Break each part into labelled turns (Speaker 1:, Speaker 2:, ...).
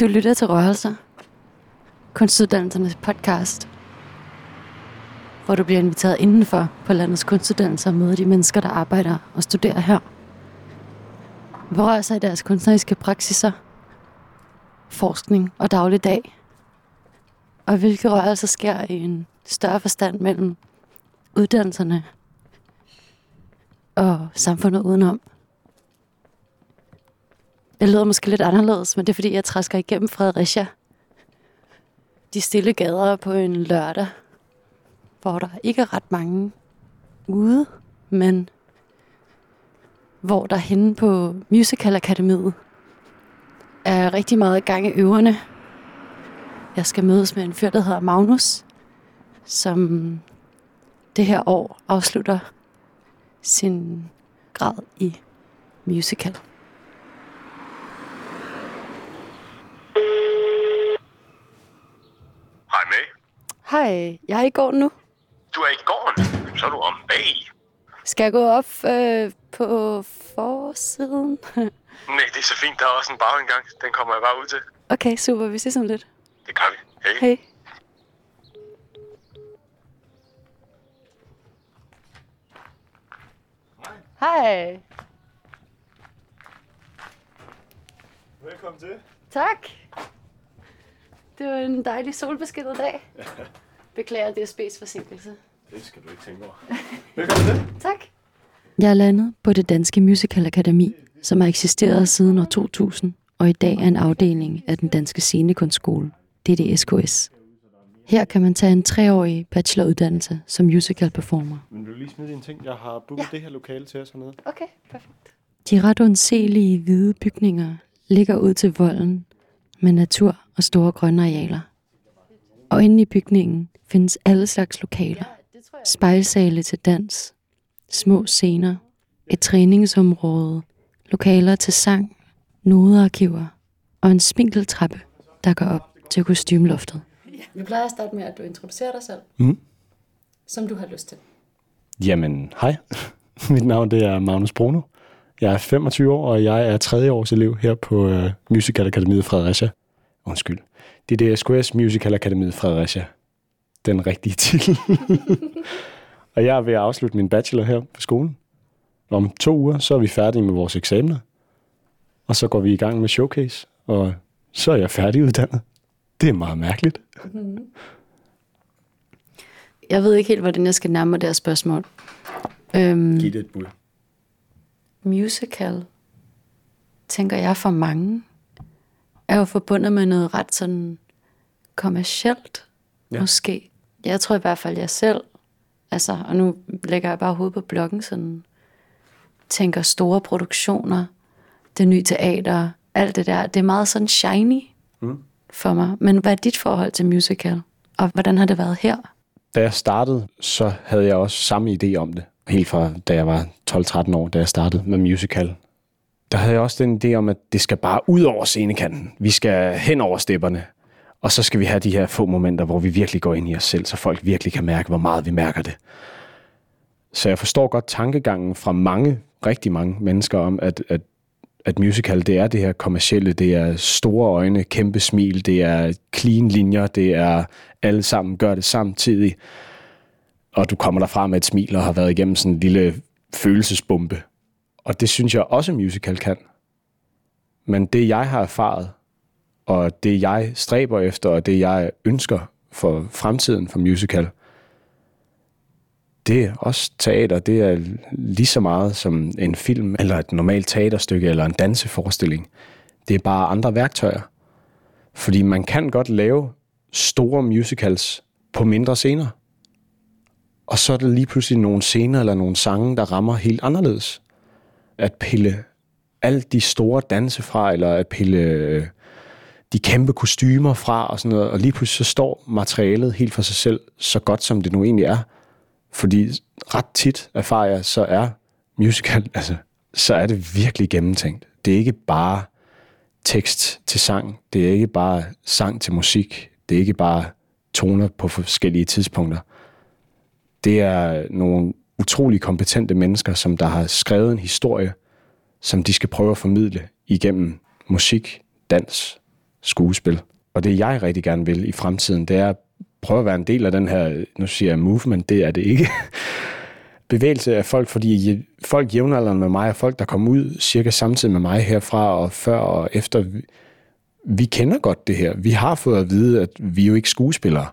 Speaker 1: Du lytter til Rørelser, kunstuddannelsernes podcast, hvor du bliver inviteret indenfor på landets kunstuddannelser og møder de mennesker, der arbejder og studerer her. Berører sig i deres kunstneriske praksiser, forskning og dagligdag, og hvilke rørelser sker i en større forstand mellem uddannelserne og samfundet udenom. Det lyder måske lidt anderledes, men det er fordi, jeg træsker igennem Fredericia. De stille gader på en lørdag, hvor der ikke er ret mange ude, men hvor der henne på Musical Akademiet er rigtig meget gang i øverne. Jeg skal mødes med en fyr, der hedder Magnus, som det her år afslutter sin grad i musical.
Speaker 2: Hej med.
Speaker 1: Hej, jeg er i går nu.
Speaker 2: Du er i gården, så er du om bag.
Speaker 1: Skal jeg gå op øh, på forsiden?
Speaker 2: Nej, det er så fint. Der er også en bagindgang. Den kommer jeg bare ud til.
Speaker 1: okay, super. Vi ses om lidt.
Speaker 2: Det gør vi. Hey.
Speaker 1: Hej. Hej.
Speaker 3: Velkommen til.
Speaker 1: Tak. Det var en dejlig solbeskinnet dag. Beklager DSB's forsinkelse.
Speaker 3: Det skal du ikke tænke over. Velkommen til.
Speaker 1: Tak. Jeg er landet på det Danske Musical Akademi, som har eksisteret siden år 2000, og i dag er en afdeling af den Danske Scenekunstskole, DDSKS. Her kan man tage en treårig bacheloruddannelse som musical performer.
Speaker 3: Men vil du lige smide dine ting? Jeg har booket ja. det her lokale til os hernede.
Speaker 1: Okay, perfekt. De ret undselige hvide bygninger ligger ud til volden med natur og store grønne arealer. Og inde i bygningen findes alle slags lokaler. Spejlsale til dans, små scener, et træningsområde, lokaler til sang, nodearkiver og en spinkeltrappe, der går op til kostymeloftet. Vi plejer at starte med, at du introducerer dig selv,
Speaker 3: Mm.
Speaker 1: som du har lyst til.
Speaker 3: Jamen, hej. Mit navn det er Magnus Bruno. Jeg er 25 år, og jeg er tredje års elev her på uh, Musical Akademiet Fredericia. Undskyld. Det er det SKS Musical Akademiet Fredericia. Den rigtige titel. og jeg er ved at afslutte min bachelor her på skolen. Om to uger, så er vi færdige med vores eksamener. Og så går vi i gang med showcase, og så er jeg færdiguddannet. Det er meget mærkeligt.
Speaker 1: Jeg ved ikke helt, hvordan jeg skal nærme mig det her spørgsmål. Øhm,
Speaker 3: Giv det et bud.
Speaker 1: Musical, tænker jeg for mange, er jo forbundet med noget ret sådan kommercielt,
Speaker 3: Ja.
Speaker 1: måske. Jeg tror i hvert fald, jeg selv, altså, og nu lægger jeg bare hovedet på blokken, sådan, tænker store produktioner, det nye teater, alt det der, det er meget sådan shiny
Speaker 3: Mm.
Speaker 1: for mig. Men hvad er dit forhold til musical? Og hvordan har det været her?
Speaker 3: Da jeg startede, så havde jeg også samme idé om det. Helt fra da jeg var 12-13 år, da jeg startede med musical. Der havde jeg også den idé om, at det skal bare ud over scenekanten. Vi skal hen over stepperne. Og så skal vi have de her få momenter, hvor vi virkelig går ind i os selv, så folk virkelig kan mærke, hvor meget vi mærker det. Så jeg forstår godt tankegangen fra mange, rigtig mange mennesker om, at, at, at musical, det er det her kommercielle, det er store øjne, kæmpe smil, det er clean linjer, det er alle sammen gør det samtidig. Og du kommer derfra med et smil og har været igennem sådan en lille følelsesbombe. Og det synes jeg også musical kan. Men det jeg har erfaret, og det jeg stræber efter, og det jeg ønsker for fremtiden for musical, det er også teater. Det er lige så meget som en film, eller et normalt teaterstykke, eller en danseforestilling. Det er bare andre værktøjer. Fordi man kan godt lave store musicals på mindre scener. Og så er der lige pludselig nogle scener eller nogle sange, der rammer helt anderledes. At pille alle de store danse fra, eller at pille øh, de kæmpe kostymer fra og sådan noget, og lige pludselig så står materialet helt for sig selv, så godt som det nu egentlig er. Fordi ret tit erfarer jeg, så er musical, altså, så er det virkelig gennemtænkt. Det er ikke bare tekst til sang, det er ikke bare sang til musik, det er ikke bare toner på forskellige tidspunkter. Det er nogle utrolig kompetente mennesker, som der har skrevet en historie, som de skal prøve at formidle igennem musik, dans skuespil. Og det jeg rigtig gerne vil i fremtiden, det er at prøve at være en del af den her, nu siger jeg movement, det er det ikke, bevægelse af folk, fordi folk jævnaldrende med mig, og folk, der kom ud cirka samtidig med mig herfra og før og efter, vi kender godt det her. Vi har fået at vide, at vi er jo ikke skuespillere.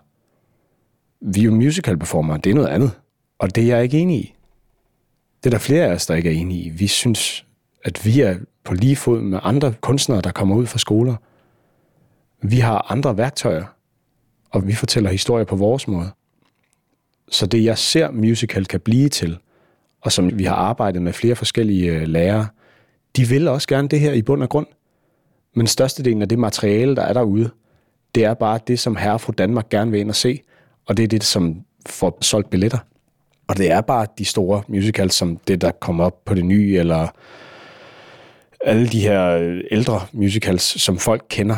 Speaker 3: Vi er jo musical performer. Det er noget andet. Og det er jeg ikke enig i. Det er der flere af os, der ikke er enige i. Vi synes, at vi er på lige fod med andre kunstnere, der kommer ud fra skoler. Vi har andre værktøjer, og vi fortæller historier på vores måde. Så det, jeg ser musical kan blive til, og som vi har arbejdet med flere forskellige øh, lærere, de vil også gerne det her i bund og grund. Men størstedelen af det materiale, der er derude, det er bare det, som herre fra Danmark gerne vil ind og se, og det er det, som får solgt billetter. Og det er bare de store musicals, som det, der kommer op på det nye, eller alle de her ældre musicals, som folk kender.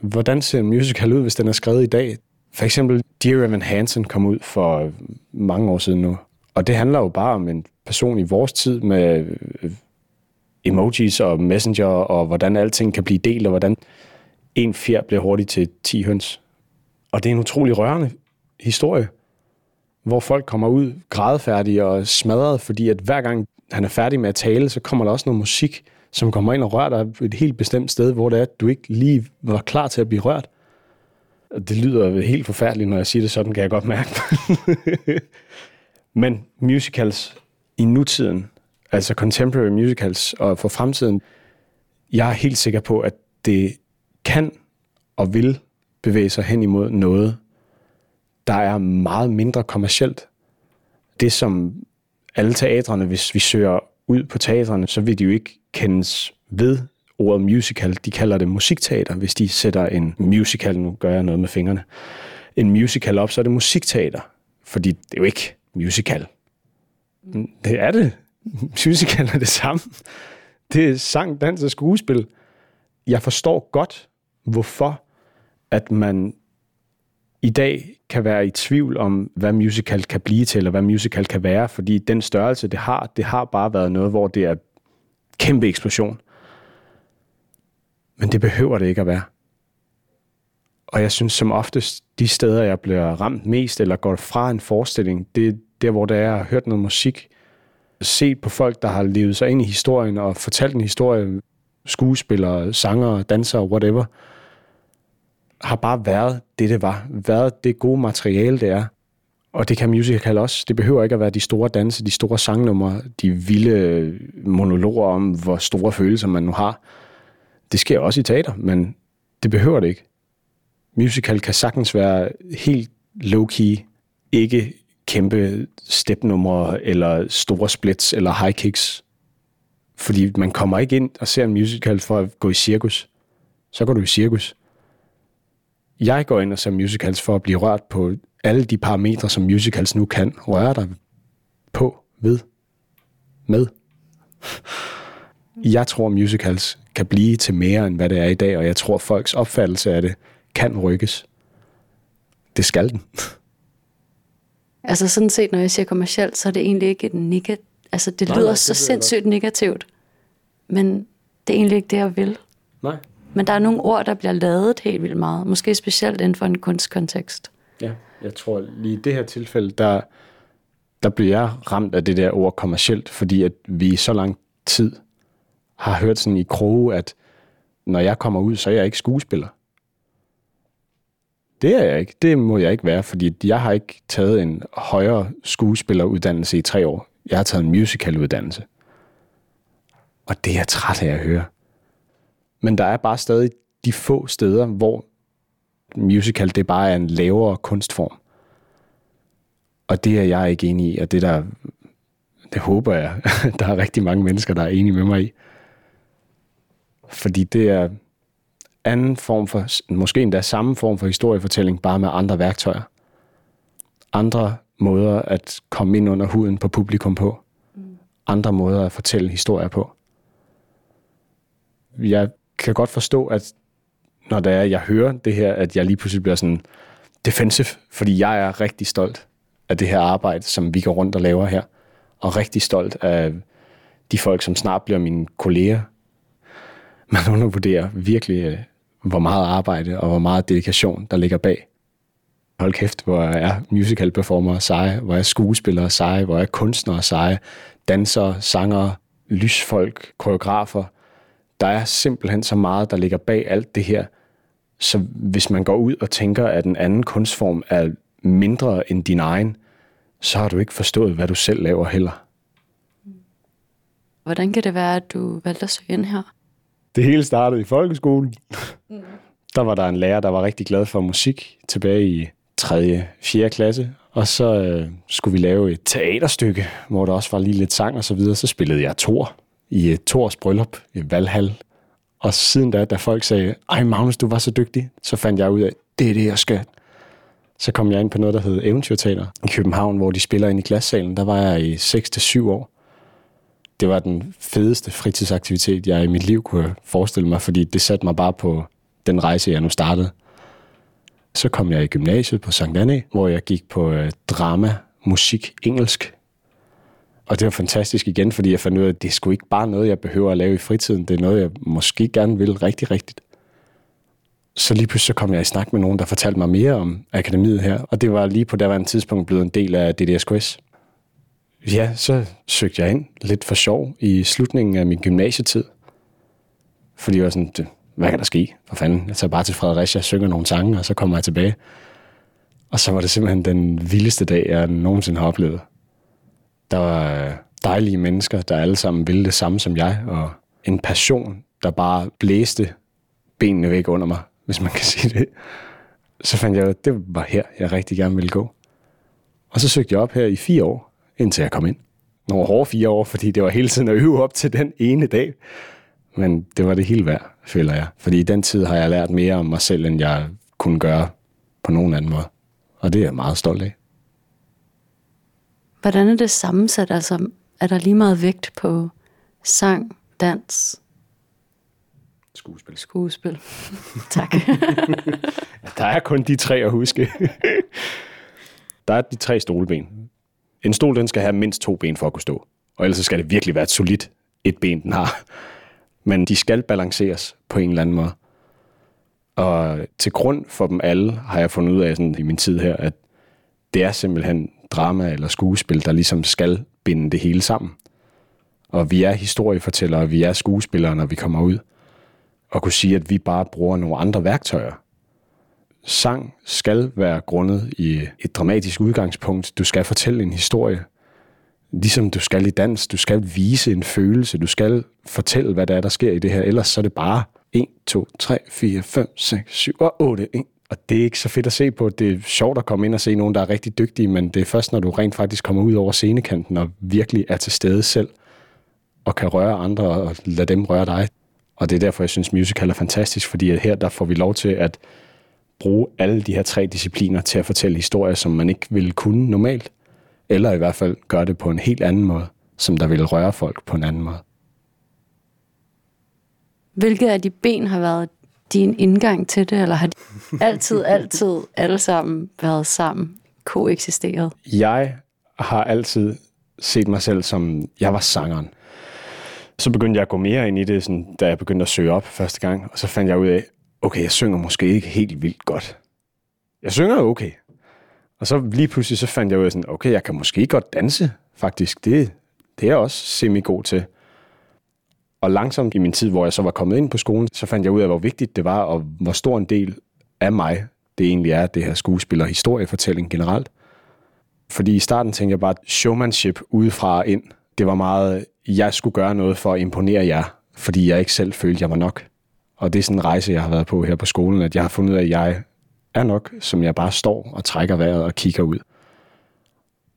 Speaker 3: Hvordan ser en musical ud, hvis den er skrevet i dag? For eksempel Dear Evan Hansen kom ud for mange år siden nu. Og det handler jo bare om en person i vores tid med øh, emojis og messenger, og hvordan alting kan blive delt, og hvordan en fjer bliver hurtigt til 10 høns. Og det er en utrolig rørende historie, hvor folk kommer ud grædefærdige og smadret, fordi at hver gang han er færdig med at tale, så kommer der også noget musik, som kommer ind og rører dig et helt bestemt sted, hvor det er, at du ikke lige var klar til at blive rørt. Det lyder helt forfærdeligt, når jeg siger det sådan, kan jeg godt mærke. Men musicals i nutiden, altså contemporary musicals, og for fremtiden, jeg er helt sikker på, at det kan og vil bevæge sig hen imod noget, der er meget mindre kommercielt. Det som alle teatrene, hvis vi søger ud på teatrene, så vil de jo ikke kendes ved ordet musical. De kalder det musikteater, hvis de sætter en musical, nu gør jeg noget med fingrene, en musical op, så er det musikteater. Fordi det er jo ikke musical. Det er det. Musical er det samme. Det er sang, dans og skuespil. Jeg forstår godt, hvorfor at man i dag kan være i tvivl om, hvad musical kan blive til, eller hvad musical kan være, fordi den størrelse, det har, det har bare været noget, hvor det er kæmpe eksplosion. Men det behøver det ikke at være. Og jeg synes som oftest, de steder, jeg bliver ramt mest, eller går fra en forestilling, det er der, hvor der er hørt noget musik, set på folk, der har levet sig ind i historien og fortalt en historie, skuespillere, sanger, dansere, whatever, har bare været det, det var. Været det gode materiale, det er. Og det kan musical også. Det behøver ikke at være de store danse, de store sangnumre, de vilde monologer om, hvor store følelser man nu har. Det sker også i teater, men det behøver det ikke. Musical kan sagtens være helt low-key, ikke kæmpe stepnumre, eller store splits, eller high kicks. Fordi man kommer ikke ind og ser en musical for at gå i cirkus. Så går du i cirkus. Jeg går ind og ser musicals for at blive rørt på alle de parametre, som musicals nu kan røre dig på, ved, med. Jeg tror, musicals kan blive til mere, end hvad det er i dag, og jeg tror, folks opfattelse af det kan rykkes. Det skal den.
Speaker 1: Altså sådan set, når jeg siger kommercielt, så er det egentlig ikke et negativt. Altså det
Speaker 3: Nej,
Speaker 1: lyder
Speaker 3: nej, det
Speaker 1: så sindssygt negativt. Men det er egentlig ikke det, jeg vil.
Speaker 3: Nej.
Speaker 1: Men der er nogle ord, der bliver lavet helt vildt meget. Måske specielt inden for en kunstkontekst.
Speaker 3: Ja, jeg tror lige i det her tilfælde, der, der bliver jeg ramt af det der ord kommercielt, fordi at vi i så lang tid har hørt sådan i kroge, at når jeg kommer ud, så er jeg ikke skuespiller. Det er jeg ikke. Det må jeg ikke være, fordi jeg har ikke taget en højere skuespilleruddannelse i tre år. Jeg har taget en musicaluddannelse. Og det er jeg træt af at høre. Men der er bare stadig de få steder, hvor musical det bare er en lavere kunstform. Og det er jeg ikke enig i, og det der, det håber jeg, der er rigtig mange mennesker, der er enige med mig i. Fordi det er anden form for, måske endda samme form for historiefortælling, bare med andre værktøjer. Andre måder at komme ind under huden på publikum på. Andre måder at fortælle historier på. Jeg kan godt forstå, at når det er, jeg hører det her, at jeg lige pludselig bliver sådan defensive, fordi jeg er rigtig stolt af det her arbejde, som vi går rundt og laver her, og rigtig stolt af de folk, som snart bliver mine kolleger. Man undervurderer virkelig, øh, hvor meget arbejde og hvor meget dedikation, der ligger bag. Hold kæft, hvor er musical performer seje, hvor er skuespillere seje, hvor er kunstnere seje, dansere, sangere, lysfolk, koreografer. Der er simpelthen så meget, der ligger bag alt det her. Så hvis man går ud og tænker, at en anden kunstform er mindre end din egen, så har du ikke forstået, hvad du selv laver heller.
Speaker 1: Hvordan kan det være, at du valgte at søge ind her?
Speaker 3: Det hele startede i folkeskolen. Mm. Der var der en lærer, der var rigtig glad for musik tilbage i 3. 4. klasse. Og så øh, skulle vi lave et teaterstykke, hvor der også var lige lidt sang og så videre. Så spillede jeg Thor i et Thors bryllup i Valhall. Og siden da, da folk sagde, ej Magnus, du var så dygtig, så fandt jeg ud af, det er det, jeg skal. Så kom jeg ind på noget, der hed Eventyrteater i København, hvor de spiller ind i glassalen. Der var jeg i 6-7 år. Det var den fedeste fritidsaktivitet, jeg i mit liv kunne forestille mig, fordi det satte mig bare på den rejse, jeg nu startede. Så kom jeg i gymnasiet på Sankt Anne, hvor jeg gik på øh, drama, musik, engelsk. Og det var fantastisk igen, fordi jeg fandt ud af, at det er sgu ikke bare noget, jeg behøver at lave i fritiden. Det er noget, jeg måske gerne vil rigtig rigtigt. Så lige pludselig så kom jeg i snak med nogen, der fortalte mig mere om akademiet her. Og det var lige på daværende tidspunkt blevet en del af DDSQS. Ja, så søgte jeg ind lidt for sjov i slutningen af min gymnasietid. Fordi jeg var sådan, hvad kan der ske? For fanden, jeg tager bare til Fredericia, synger nogle sange, og så kommer jeg tilbage. Og så var det simpelthen den vildeste dag, jeg nogensinde har oplevet. Der var øh, dejlige mennesker, der alle sammen ville det samme som jeg, og en passion, der bare blæste benene væk under mig, hvis man kan sige det. Så fandt jeg at det var her, jeg rigtig gerne ville gå. Og så søgte jeg op her i fire år, indtil jeg kom ind. Nogle hårde fire år, fordi det var hele tiden at øve op til den ene dag. Men det var det hele værd, føler jeg. Fordi i den tid har jeg lært mere om mig selv, end jeg kunne gøre på nogen anden måde. Og det er jeg meget stolt af.
Speaker 1: Hvordan er det sammensat? Altså, er der lige meget vægt på sang, dans?
Speaker 3: Skuespil.
Speaker 1: Skuespil. tak.
Speaker 3: der er kun de tre at huske. der er de tre stolben. En stol, den skal have mindst to ben for at kunne stå. Og ellers skal det virkelig være et solidt et ben, den har men de skal balanceres på en eller anden måde. Og til grund for dem alle har jeg fundet ud af sådan, i min tid her, at det er simpelthen drama eller skuespil, der ligesom skal binde det hele sammen. Og vi er historiefortællere, vi er skuespillere, når vi kommer ud. Og kunne sige, at vi bare bruger nogle andre værktøjer. Sang skal være grundet i et dramatisk udgangspunkt. Du skal fortælle en historie ligesom du skal i dans, du skal vise en følelse, du skal fortælle, hvad der er, der sker i det her, ellers så er det bare 1, 2, 3, 4, 5, 6, 7 og 8. 1, og det er ikke så fedt at se på. Det er sjovt at komme ind og se nogen, der er rigtig dygtige, men det er først, når du rent faktisk kommer ud over scenekanten og virkelig er til stede selv, og kan røre andre og lade dem røre dig. Og det er derfor, jeg synes, musical er fantastisk, fordi her der får vi lov til at bruge alle de her tre discipliner til at fortælle historier, som man ikke ville kunne normalt eller i hvert fald gøre det på en helt anden måde, som der vil røre folk på en anden måde.
Speaker 1: Hvilket af de ben har været din indgang til det, eller har de altid, altid alle sammen været sammen, koeksisteret?
Speaker 3: Jeg har altid set mig selv som, jeg var sangeren. Så begyndte jeg at gå mere ind i det, sådan, da jeg begyndte at søge op første gang, og så fandt jeg ud af, okay, jeg synger måske ikke helt vildt godt. Jeg synger okay, og så lige pludselig så fandt jeg ud af sådan, okay, jeg kan måske godt danse, faktisk. Det, det er jeg også semi-god til. Og langsomt i min tid, hvor jeg så var kommet ind på skolen, så fandt jeg ud af, hvor vigtigt det var, og hvor stor en del af mig det egentlig er, det her skuespil og historiefortælling generelt. Fordi i starten tænkte jeg bare, showmanship udefra og ind, det var meget, jeg skulle gøre noget for at imponere jer, fordi jeg ikke selv følte, jeg var nok. Og det er sådan en rejse, jeg har været på her på skolen, at jeg har fundet ud af, at jeg er nok, som jeg bare står og trækker vejret og kigger ud.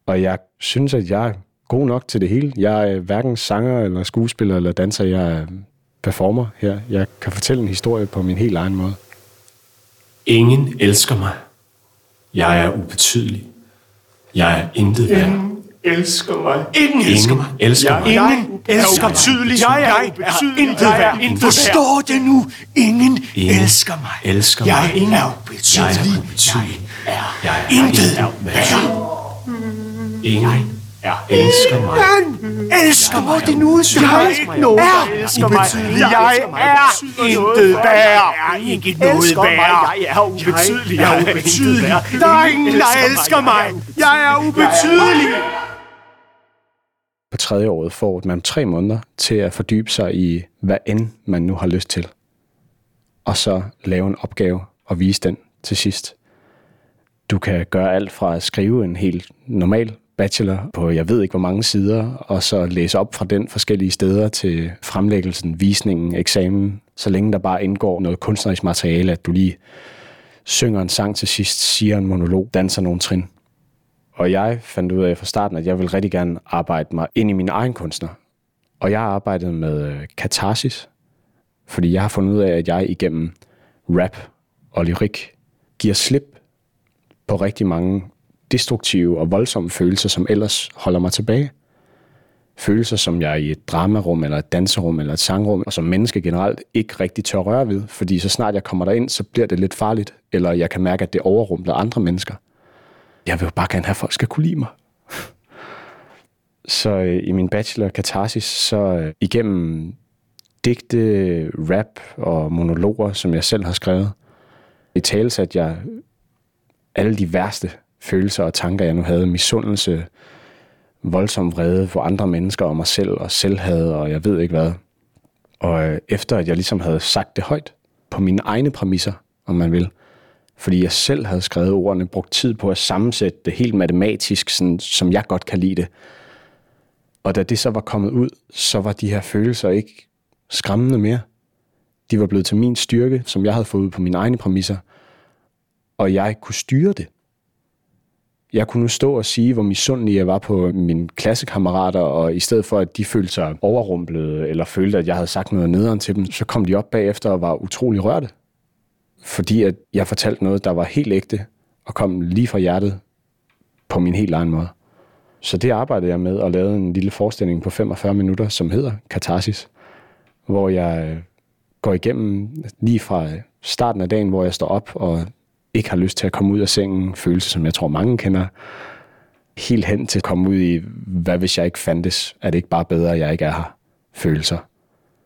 Speaker 3: Og jeg synes, at jeg god nok til det hele. Jeg er hverken sanger eller skuespiller eller danser. Jeg er performer her. Jeg kan fortælle en historie på min helt egen måde.
Speaker 4: Ingen elsker mig. Jeg er ubetydelig. Jeg er intet værd
Speaker 5: elsker mig.
Speaker 4: Ingen elsker mig. Elsker
Speaker 5: mig. Ingen elsker mig.
Speaker 4: Tydelig.
Speaker 5: Jeg er intet værd.
Speaker 4: Forstår
Speaker 5: det nu? Ingen elsker mig.
Speaker 4: Elsker mig.
Speaker 5: Jeg er ubetydelig.
Speaker 4: Jeg er ubetydelig.
Speaker 5: Jeg er intet værd.
Speaker 4: Ingen elsker mig.
Speaker 5: Elsker mig. Det nu jeg er ikke nogen, der elsker mig. Jeg er intet værd. Jeg er ikke noget værd. Jeg er ubetydelig. Jeg er ubetydelig. Der er ingen, der elsker mig. Jeg er ubetydelig.
Speaker 3: På tredje året får man tre måneder til at fordybe sig i, hvad end man nu har lyst til. Og så lave en opgave og vise den til sidst. Du kan gøre alt fra at skrive en helt normal bachelor på jeg ved ikke hvor mange sider, og så læse op fra den forskellige steder til fremlæggelsen, visningen, eksamen, så længe der bare indgår noget kunstnerisk materiale, at du lige synger en sang til sidst, siger en monolog, danser nogle trin. Og jeg fandt ud af fra starten, at jeg ville rigtig gerne arbejde mig ind i min egen kunstner. Og jeg har arbejdet med øh, katarsis, fordi jeg har fundet ud af, at jeg igennem rap og lyrik giver slip på rigtig mange destruktive og voldsomme følelser, som ellers holder mig tilbage. Følelser, som jeg i et dramarum, eller et danserum, eller et sangrum, og som menneske generelt ikke rigtig tør røre ved, fordi så snart jeg kommer derind, så bliver det lidt farligt, eller jeg kan mærke, at det overrumpler andre mennesker. Jeg vil jo bare gerne have, at folk skal kunne lide mig. Så øh, i min bachelor Katarsis, så øh, igennem digte, rap og monologer, som jeg selv har skrevet, i tale at jeg alle de værste følelser og tanker, jeg nu havde. Misundelse, voldsom vrede for andre mennesker og mig selv, og selvhad, og jeg ved ikke hvad. Og øh, efter at jeg ligesom havde sagt det højt, på mine egne præmisser, om man vil, fordi jeg selv havde skrevet ordene, brugt tid på at sammensætte det helt matematisk, sådan, som jeg godt kan lide det. Og da det så var kommet ud, så var de her følelser ikke skræmmende mere. De var blevet til min styrke, som jeg havde fået ud på mine egne præmisser, og jeg kunne styre det. Jeg kunne nu stå og sige, hvor misundelig jeg var på mine klassekammerater, og i stedet for, at de følte sig overrumplet, eller følte, at jeg havde sagt noget nederen til dem, så kom de op bagefter og var utrolig rørte. Fordi at jeg fortalte noget, der var helt ægte, og kom lige fra hjertet på min helt egen måde. Så det arbejdede jeg med og lavede en lille forestilling på 45 minutter, som hedder Katarsis, hvor jeg øh, går igennem lige fra øh, starten af dagen, hvor jeg står op og ikke har lyst til at komme ud af sengen, følelse, som jeg tror mange kender, helt hen til at komme ud i, hvad hvis jeg ikke fandtes? Er det ikke bare bedre, at jeg ikke er her? Følelser.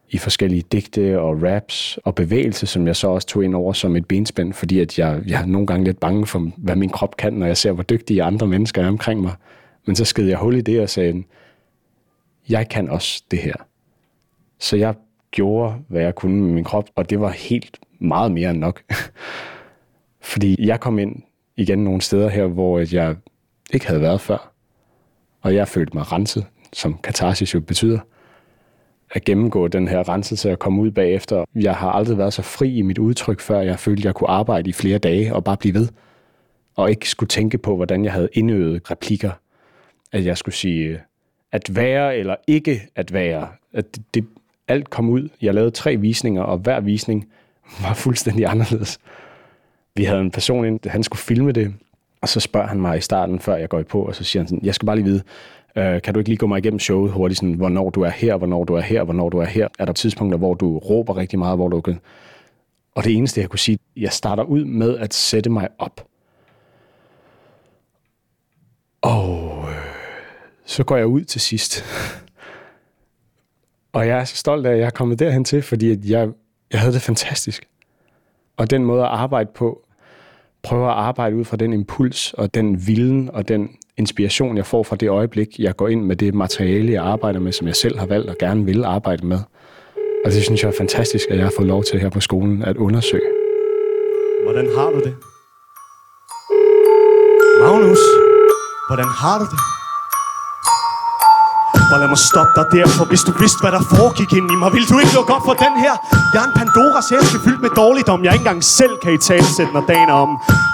Speaker 3: I forskellige digte og raps og bevægelse, som jeg så også tog ind over som et benspænd, fordi at jeg, jeg er nogle gange lidt bange for, hvad min krop kan, når jeg ser, hvor dygtige andre mennesker er omkring mig. Men så skede jeg hul i det og sagde, jeg kan også det her. Så jeg gjorde, hvad jeg kunne med min krop, og det var helt meget mere end nok. Fordi jeg kom ind igen nogle steder her, hvor jeg ikke havde været før. Og jeg følte mig renset, som katarsis jo betyder. At gennemgå den her renselse og komme ud bagefter. Jeg har aldrig været så fri i mit udtryk, før jeg følte, jeg kunne arbejde i flere dage og bare blive ved. Og ikke skulle tænke på, hvordan jeg havde indøvet replikker. At jeg skulle sige, øh, at være eller ikke at være. At det, det, alt kom ud. Jeg lavede tre visninger, og hver visning var fuldstændig anderledes. Vi havde en person ind, han skulle filme det, og så spørger han mig i starten, før jeg går i på, og så siger han sådan, jeg skal bare lige vide, øh, kan du ikke lige gå mig igennem showet hurtigt, sådan, hvornår du er her, hvornår du er her, hvornår du er her? Er der tidspunkter, hvor du råber rigtig meget, hvor du kan... Og det eneste, jeg kunne sige, jeg starter ud med at sætte mig op. Og øh, så går jeg ud til sidst. og jeg er så stolt af, at jeg er kommet derhen til, fordi jeg, jeg havde det fantastisk. Og den måde at arbejde på, prøver at arbejde ud fra den impuls og den vilden og den inspiration, jeg får fra det øjeblik, jeg går ind med det materiale, jeg arbejder med, som jeg selv har valgt og gerne vil arbejde med. Og det synes jeg er fantastisk, at jeg har fået lov til her på skolen at undersøge.
Speaker 6: Hvordan har du det? Magnus, hvordan har du det? Og lad mig stoppe dig der, for hvis du vidste, hvad der foregik ind i mig, ville du ikke lukke op for den her? Jeg er en Pandoras æske fyldt med dårligdom, jeg ikke engang selv kan i talsætte, når dagen er om.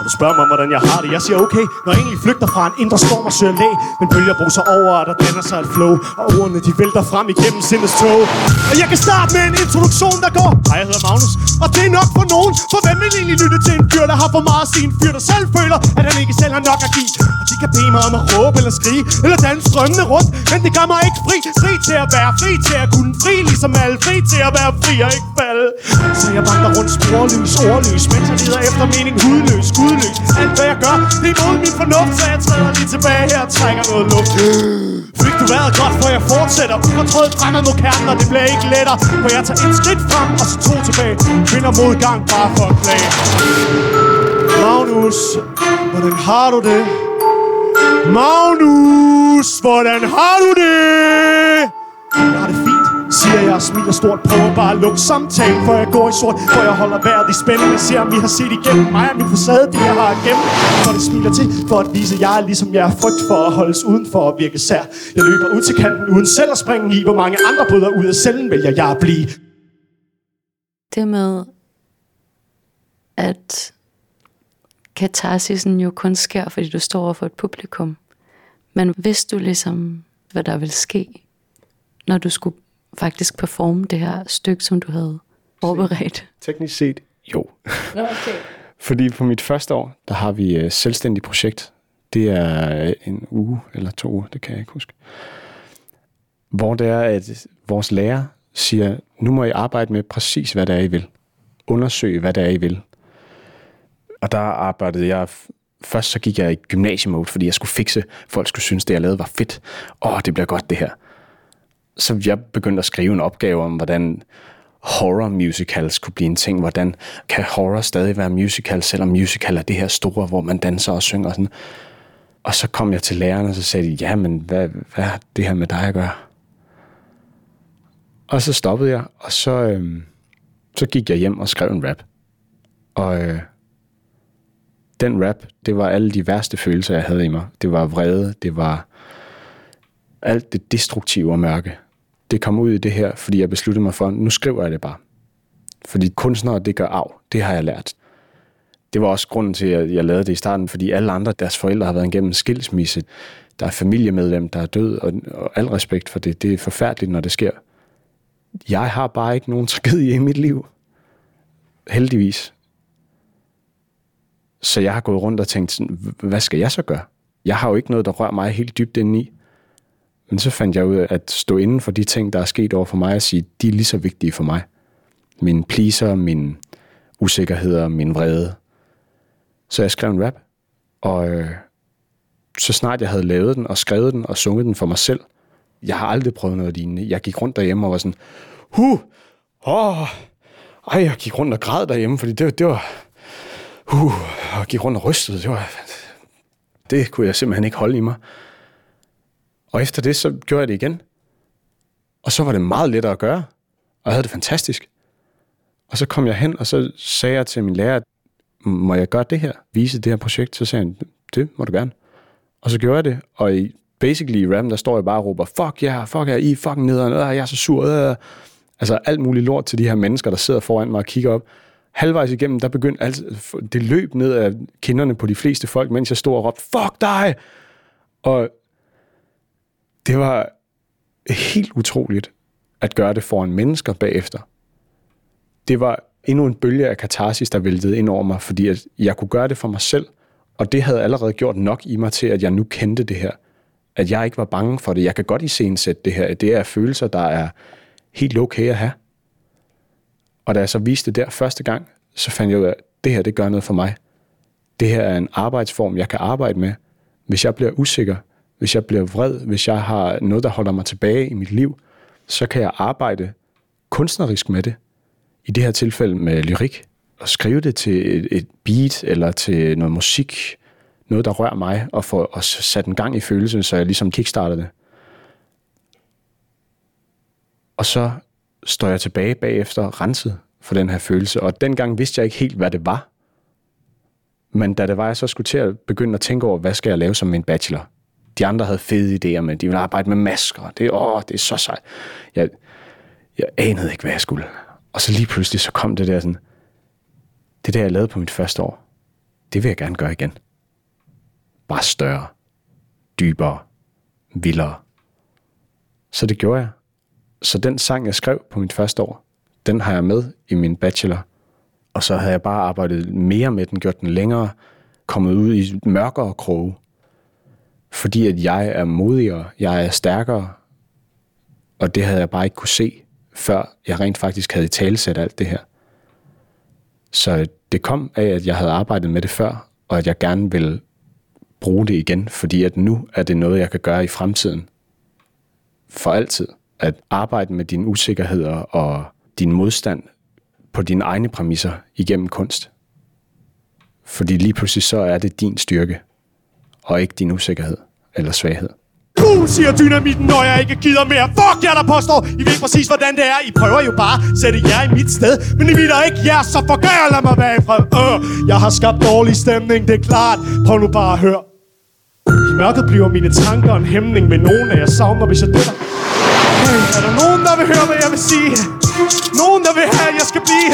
Speaker 6: Du spørger mig, hvordan jeg har det. Jeg siger okay, når jeg egentlig flygter fra en indre storm og søger læg, men bølger bruser over, og der danner sig et flow, og ordene de vælter frem igennem sindets tog. Og jeg kan starte med en introduktion, der går, hej, jeg hedder Magnus, og det er nok for nogen, for hvem vil egentlig lytte til en fyr, der har for meget at sige, en fyr, der selv føler, at han ikke selv har nok at give. Og de kan bede mig om at råbe eller skrige, eller danse strømmende rundt, men det gør mig ikke fri, fri til at være fri til at kunne fri, ligesom alle fri til at være fri og ikke falde. Så jeg vandrer rundt sporløs, ordløs, mens jeg leder efter mening hudløs, gudløs udlykke Alt hvad jeg gør, det er mod min fornuft Så jeg træder lige tilbage her og trækker noget luft. Fik du været godt, for jeg fortsætter? Ufortrødt fremad mod kernen, og det bliver ikke lettere For jeg tager et skridt frem, og så to tilbage. Finder modgang bare for at klage. Magnus, hvordan har du det? Magnus, hvordan har du det? Jeg har det siger jeg og smiler stort Prøver bare at lukke samtalen, for jeg går i sort For jeg holder vejret i spænding. Og ser, om vi har set igennem. Mig og min facade, det jeg har gemt For det smiler til, for at vise, at jeg er ligesom jeg er. Frygt for at holdes udenfor og virke sær. Jeg løber ud til kanten uden selv at springe i. Hvor mange andre bryder ud af cellen vælger jeg at blive.
Speaker 1: Det med, at katarsisen jo kun sker, fordi du står over for et publikum. Men hvis du ligesom, hvad der vil ske, når du skulle faktisk performe det her stykke, som du havde forberedt.
Speaker 3: Teknisk set, jo.
Speaker 1: Okay.
Speaker 3: Fordi på mit første år, der har vi et selvstændigt projekt. Det er øh, en uge eller to uger, det kan jeg ikke huske. Hvor det er, at vores lærer siger, nu må I arbejde med præcis, hvad det er, I vil. Undersøge, hvad det er, I vil. Og der arbejdede jeg... Først så gik jeg i gymnasiemode, fordi jeg skulle fikse. Folk skulle synes, det jeg lavede var fedt. Åh, det bliver godt det her. Så jeg begyndte at skrive en opgave om, hvordan horror musicals kunne blive en ting. Hvordan kan horror stadig være musical, selvom musical er det her store, hvor man danser og synger og sådan. Og så kom jeg til læreren, og så sagde de, ja, men hvad, hvad har det her med dig at gøre? Og så stoppede jeg, og så, øh, så gik jeg hjem og skrev en rap. Og øh, den rap, det var alle de værste følelser, jeg havde i mig. Det var vrede, det var alt det destruktive og mørke. Det kom ud i det her, fordi jeg besluttede mig for, nu skriver jeg det bare. Fordi kunstnere, det gør af. Det har jeg lært. Det var også grunden til, at jeg lavede det i starten, fordi alle andre, deres forældre har været igennem skilsmisse. Der er familiemedlem, der er død, og, og al respekt for det. Det er forfærdeligt, når det sker. Jeg har bare ikke nogen tragedie i mit liv. Heldigvis. Så jeg har gået rundt og tænkt, sådan, hvad skal jeg så gøre? Jeg har jo ikke noget, der rører mig helt dybt indeni. Men så fandt jeg ud af at stå inden for de ting, der er sket over for mig, og sige, de er lige så vigtige for mig. Min pleaser, min usikkerheder, min vrede. Så jeg skrev en rap, og øh, så snart jeg havde lavet den, og skrevet den, og sunget den for mig selv, jeg har aldrig prøvet noget lignende. Jeg gik rundt derhjemme og var sådan, huh, åh, ej, jeg gik rundt og græd derhjemme, fordi det, det var, huh, og gik rundt og rystede, det var, det kunne jeg simpelthen ikke holde i mig. Og efter det, så gjorde jeg det igen. Og så var det meget lettere at gøre, og jeg havde det fantastisk. Og så kom jeg hen, og så sagde jeg til min lærer, må jeg gøre det her, vise det her projekt? Så sagde han, det må du gerne. Og så gjorde jeg det, og i, basically i rappen, der står jeg bare og råber, fuck jer, yeah, fuck ja, I er fucking nederen, øh, jeg er så sur. Øh. Altså alt muligt lort til de her mennesker, der sidder foran mig og kigger op. Halvvejs igennem, der begyndte alt, det løb ned af kinderne på de fleste folk, mens jeg stod og råbte, fuck dig! Og det var helt utroligt at gøre det foran mennesker bagefter. Det var endnu en bølge af katarsis, der væltede ind over mig, fordi at jeg kunne gøre det for mig selv, og det havde allerede gjort nok i mig til, at jeg nu kendte det her. At jeg ikke var bange for det. Jeg kan godt iscenesætte det her. Det er følelser, der er helt okay at have. Og da jeg så viste det der første gang, så fandt jeg ud af, at det her, det gør noget for mig. Det her er en arbejdsform, jeg kan arbejde med. Hvis jeg bliver usikker, hvis jeg bliver vred, hvis jeg har noget, der holder mig tilbage i mit liv, så kan jeg arbejde kunstnerisk med det. I det her tilfælde med lyrik. Og skrive det til et, et beat eller til noget musik. Noget, der rører mig, og får og sat en gang i følelsen, så jeg ligesom kickstarter det. Og så står jeg tilbage bagefter renset for den her følelse. Og dengang vidste jeg ikke helt, hvad det var. Men da det var, jeg så skulle til at begynde at tænke over, hvad skal jeg lave som min bachelor? De andre havde fede idéer med, de ville arbejde med masker. Det, åh, det er så sejt. Jeg, jeg anede ikke, hvad jeg skulle. Og så lige pludselig, så kom det der sådan, det der, jeg lavede på mit første år, det vil jeg gerne gøre igen. Bare større, dybere, vildere. Så det gjorde jeg. Så den sang, jeg skrev på mit første år, den har jeg med i min bachelor. Og så havde jeg bare arbejdet mere med den, gjort den længere, kommet ud i mørkere kroge. Fordi at jeg er modigere, jeg er stærkere, og det havde jeg bare ikke kunne se, før jeg rent faktisk havde i talesæt alt det her. Så det kom af, at jeg havde arbejdet med det før, og at jeg gerne vil bruge det igen, fordi at nu er det noget, jeg kan gøre i fremtiden. For altid. At arbejde med dine usikkerheder og din modstand på dine egne præmisser igennem kunst. Fordi lige pludselig så er det din styrke, og ikke din usikkerhed eller svaghed.
Speaker 6: Boom, siger dynamitten, når jeg ikke gider mere. Fuck jer, der påstår, I ved præcis, hvordan det er. I prøver jo bare at sætte jer i mit sted. Men I vil ikke jer, så forgør jeg, lad mig være i fred. Øh, jeg har skabt dårlig stemning, det er klart. Prøv nu bare at høre. I mørket bliver mine tanker en hæmning med nogen af jer savner, hvis jeg dør. Hey, er der nogen, der vil høre, hvad jeg vil sige? Nogen, der vil have, at jeg skal blive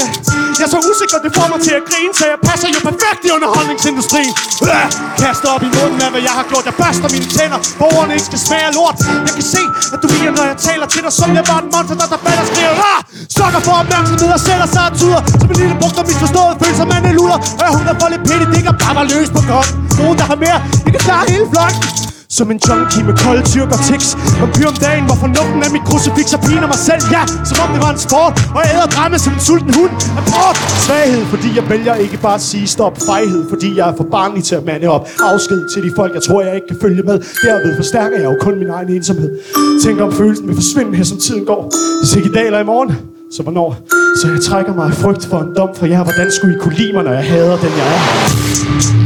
Speaker 6: Jeg er så usikker, det får mig til at grine Så jeg passer jo perfekt i underholdningsindustrien. Øh, Kaster op i munden af, hvad jeg har gjort. Jeg børster mine tænder, borgerne ikke skal smage lort. Jeg kan se, at du bliver, når jeg taler til dig Som jeg var en monster, der der falder og skriger ah! Sukker for opmærksomhed og sætter sig og tuder. Som en lille brugt og misforstået følelser man er luller Og jeg hunger for lidt pænt, det kan bare være løs på godt. Nogen, der har mere, det kan klare hele flokken som en junkie med kolde tyrk og tics Vampyr om dagen, hvor fornuften af mit krucifix og piner mig selv? Ja, som om det var en sport Og jeg æder drama som en sulten hund. Abort! Svaghed, fordi jeg vælger ikke bare at sige stop. Fejhed, fordi jeg er for barnlig til at mande op. Afsked til de folk, jeg tror, jeg ikke kan følge med. Derved forstærker jeg jo kun min egen ensomhed. Tænk om følelsen vil forsvinde her, som tiden går. Hvis ikke i dag eller i morgen så hvornår? Så jeg trækker mig af frygt for en dom fra jer Hvordan skulle I kunne lide mig, når jeg hader den, jeg er?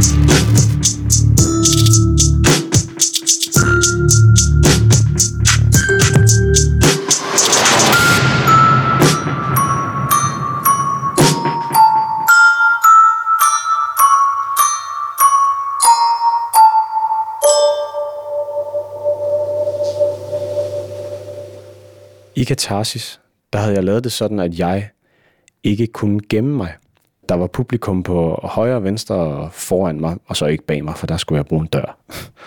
Speaker 3: I Katarsis, der havde jeg lavet det sådan, at jeg ikke kunne gemme mig. Der var publikum på højre og venstre og foran mig, og så ikke bag mig, for der skulle jeg bruge en dør.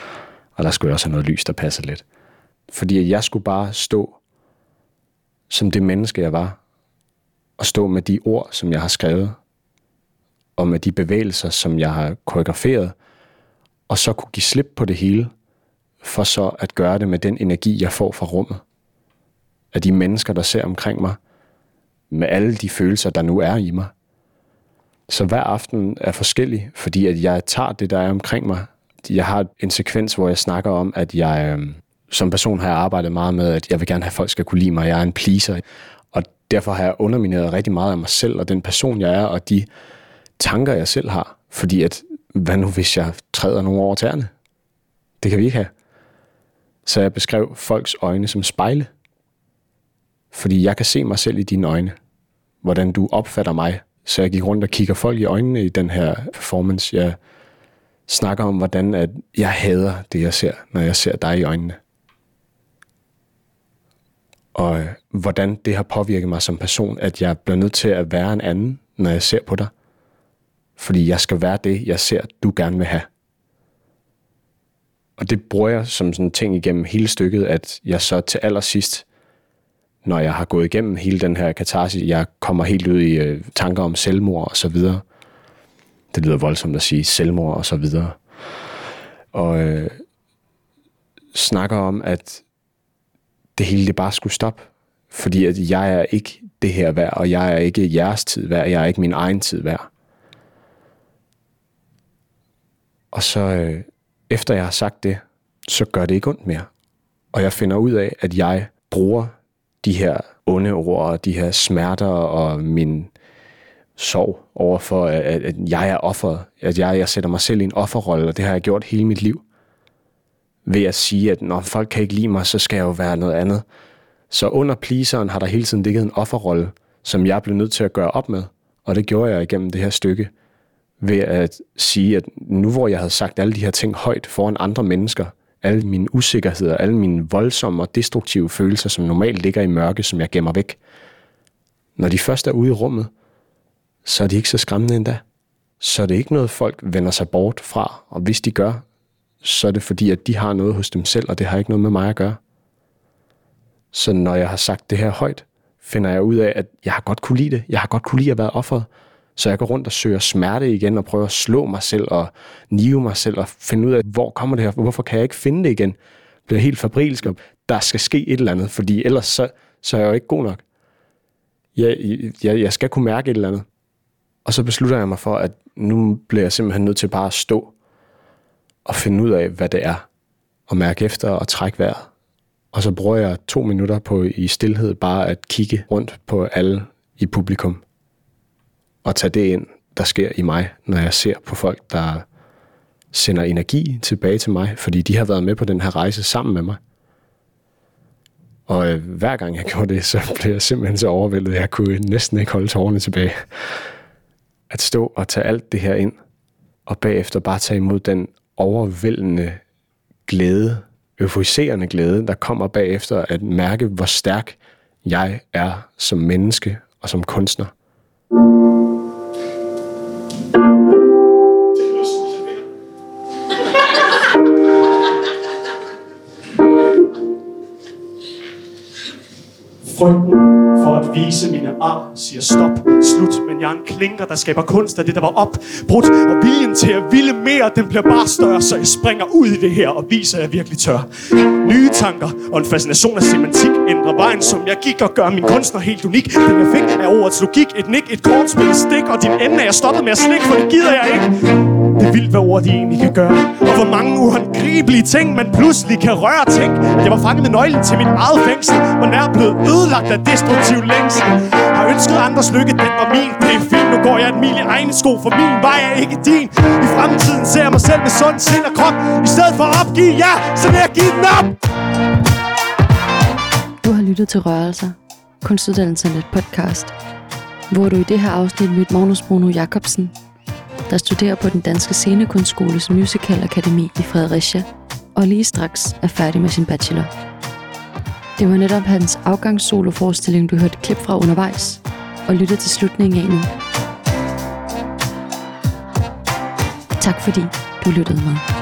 Speaker 3: og der skulle jeg også have noget lys, der passede lidt. Fordi jeg skulle bare stå som det menneske, jeg var, og stå med de ord, som jeg har skrevet, og med de bevægelser, som jeg har koreograferet, og så kunne give slip på det hele, for så at gøre det med den energi, jeg får fra rummet af de mennesker, der ser omkring mig, med alle de følelser, der nu er i mig. Så hver aften er forskellig, fordi at jeg tager det, der er omkring mig. Jeg har en sekvens, hvor jeg snakker om, at jeg øh, som person har jeg arbejdet meget med, at jeg vil gerne have, at folk skal kunne lide mig. Jeg er en pleaser. Og derfor har jeg undermineret rigtig meget af mig selv og den person, jeg er, og de tanker, jeg selv har. Fordi at, hvad nu hvis jeg træder nogle over tæerne? Det kan vi ikke have. Så jeg beskrev folks øjne som spejle. Fordi jeg kan se mig selv i dine øjne. Hvordan du opfatter mig. Så jeg gik rundt og kigger folk i øjnene i den her performance. Jeg snakker om, hvordan at jeg hader det, jeg ser, når jeg ser dig i øjnene. Og øh, hvordan det har påvirket mig som person, at jeg bliver nødt til at være en anden, når jeg ser på dig. Fordi jeg skal være det, jeg ser, du gerne vil have. Og det bruger jeg som sådan en ting igennem hele stykket, at jeg så til allersidst når jeg har gået igennem hele den her katarsis, jeg kommer helt ud i øh, tanker om selvmord og så videre. Det lyder voldsomt at sige selvmord og så videre. Og øh, snakker om, at det hele det bare skulle stoppe. Fordi at jeg er ikke det her værd, og jeg er ikke jeres tid værd, jeg er ikke min egen tid værd. Og så øh, efter jeg har sagt det, så gør det ikke ondt mere. Og jeg finder ud af, at jeg bruger de her onde ord og de her smerter og min sorg overfor, at, at jeg er offeret. At jeg, jeg sætter mig selv i en offerrolle, og det har jeg gjort hele mit liv. Ved at sige, at når folk kan ikke lide mig, så skal jeg jo være noget andet. Så under pleaseren har der hele tiden ligget en offerrolle, som jeg blev nødt til at gøre op med. Og det gjorde jeg igennem det her stykke. Ved at sige, at nu hvor jeg havde sagt alle de her ting højt foran andre mennesker, alle mine usikkerheder, alle mine voldsomme og destruktive følelser, som normalt ligger i mørke, som jeg gemmer væk. Når de først er ude i rummet, så er de ikke så skræmmende endda. Så er det ikke noget, folk vender sig bort fra, og hvis de gør, så er det fordi, at de har noget hos dem selv, og det har ikke noget med mig at gøre. Så når jeg har sagt det her højt, finder jeg ud af, at jeg har godt kunne lide det. Jeg har godt kunne lide at være offeret. Så jeg går rundt og søger smerte igen og prøver at slå mig selv og nive mig selv og finde ud af, hvor kommer det her, hvorfor kan jeg ikke finde det igen? Bliver helt fabrilsk om, der skal ske et eller andet, fordi ellers så, så er jeg jo ikke god nok. Jeg, jeg, jeg skal kunne mærke et eller andet. Og så beslutter jeg mig for, at nu bliver jeg simpelthen nødt til bare at stå og finde ud af, hvad det er. Og mærke efter og trække vejret. Og så bruger jeg to minutter på i stillhed bare at kigge rundt på alle i publikum. Og tage det ind, der sker i mig, når jeg ser på folk, der sender energi tilbage til mig, fordi de har været med på den her rejse sammen med mig. Og øh, hver gang jeg gjorde det, så blev jeg simpelthen så overvældet, jeg kunne næsten ikke holde tårerne tilbage. At stå og tage alt det her ind, og bagefter bare tage imod den overvældende glæde, euforiserende glæde, der kommer bagefter at mærke, hvor stærk jeg er som menneske og som kunstner.
Speaker 6: Frygten for at vise mine ar siger stop, slut, men jeg er en klinker, der skaber kunst af det, der var opbrudt. Og viljen til at ville mere, den bliver bare større, så jeg springer ud i det her og viser, at jeg virkelig tør. Nye tanker og en fascination af semantik ændrer vejen, som jeg gik og gør min kunstner helt unik. Den jeg fik af ordets logik, et nik, et kortspil, et stik, og din ende er jeg stoppet med at slikke, for det gider jeg ikke. Det er vildt, hvad ord de egentlig kan gøre. Og hvor mange uhåndgribelige ting, man pludselig kan røre. Tænk, at jeg var fanget med nøglen til mit eget fængsel, og nær blevet ødelagt af destruktiv længsel. Har ønsket andres lykke, den var min. Det er fint, nu går jeg en mil i egne sko, for min vej er ikke din. I fremtiden ser jeg mig selv med sund sind og krop. I stedet for at opgive, ja, så vil jeg give den op.
Speaker 1: Du har lyttet til Rørelser, kunstuddannelsernet podcast, hvor du i det her afsnit mødte Magnus Bruno Jacobsen, der studerer på den danske scenekunstskoles Musical Akademi i Fredericia, og lige straks er færdig med sin bachelor. Det var netop hans afgangssoloforestilling, du hørte klip fra undervejs, og lytter til slutningen af nu. Tak fordi du lyttede med.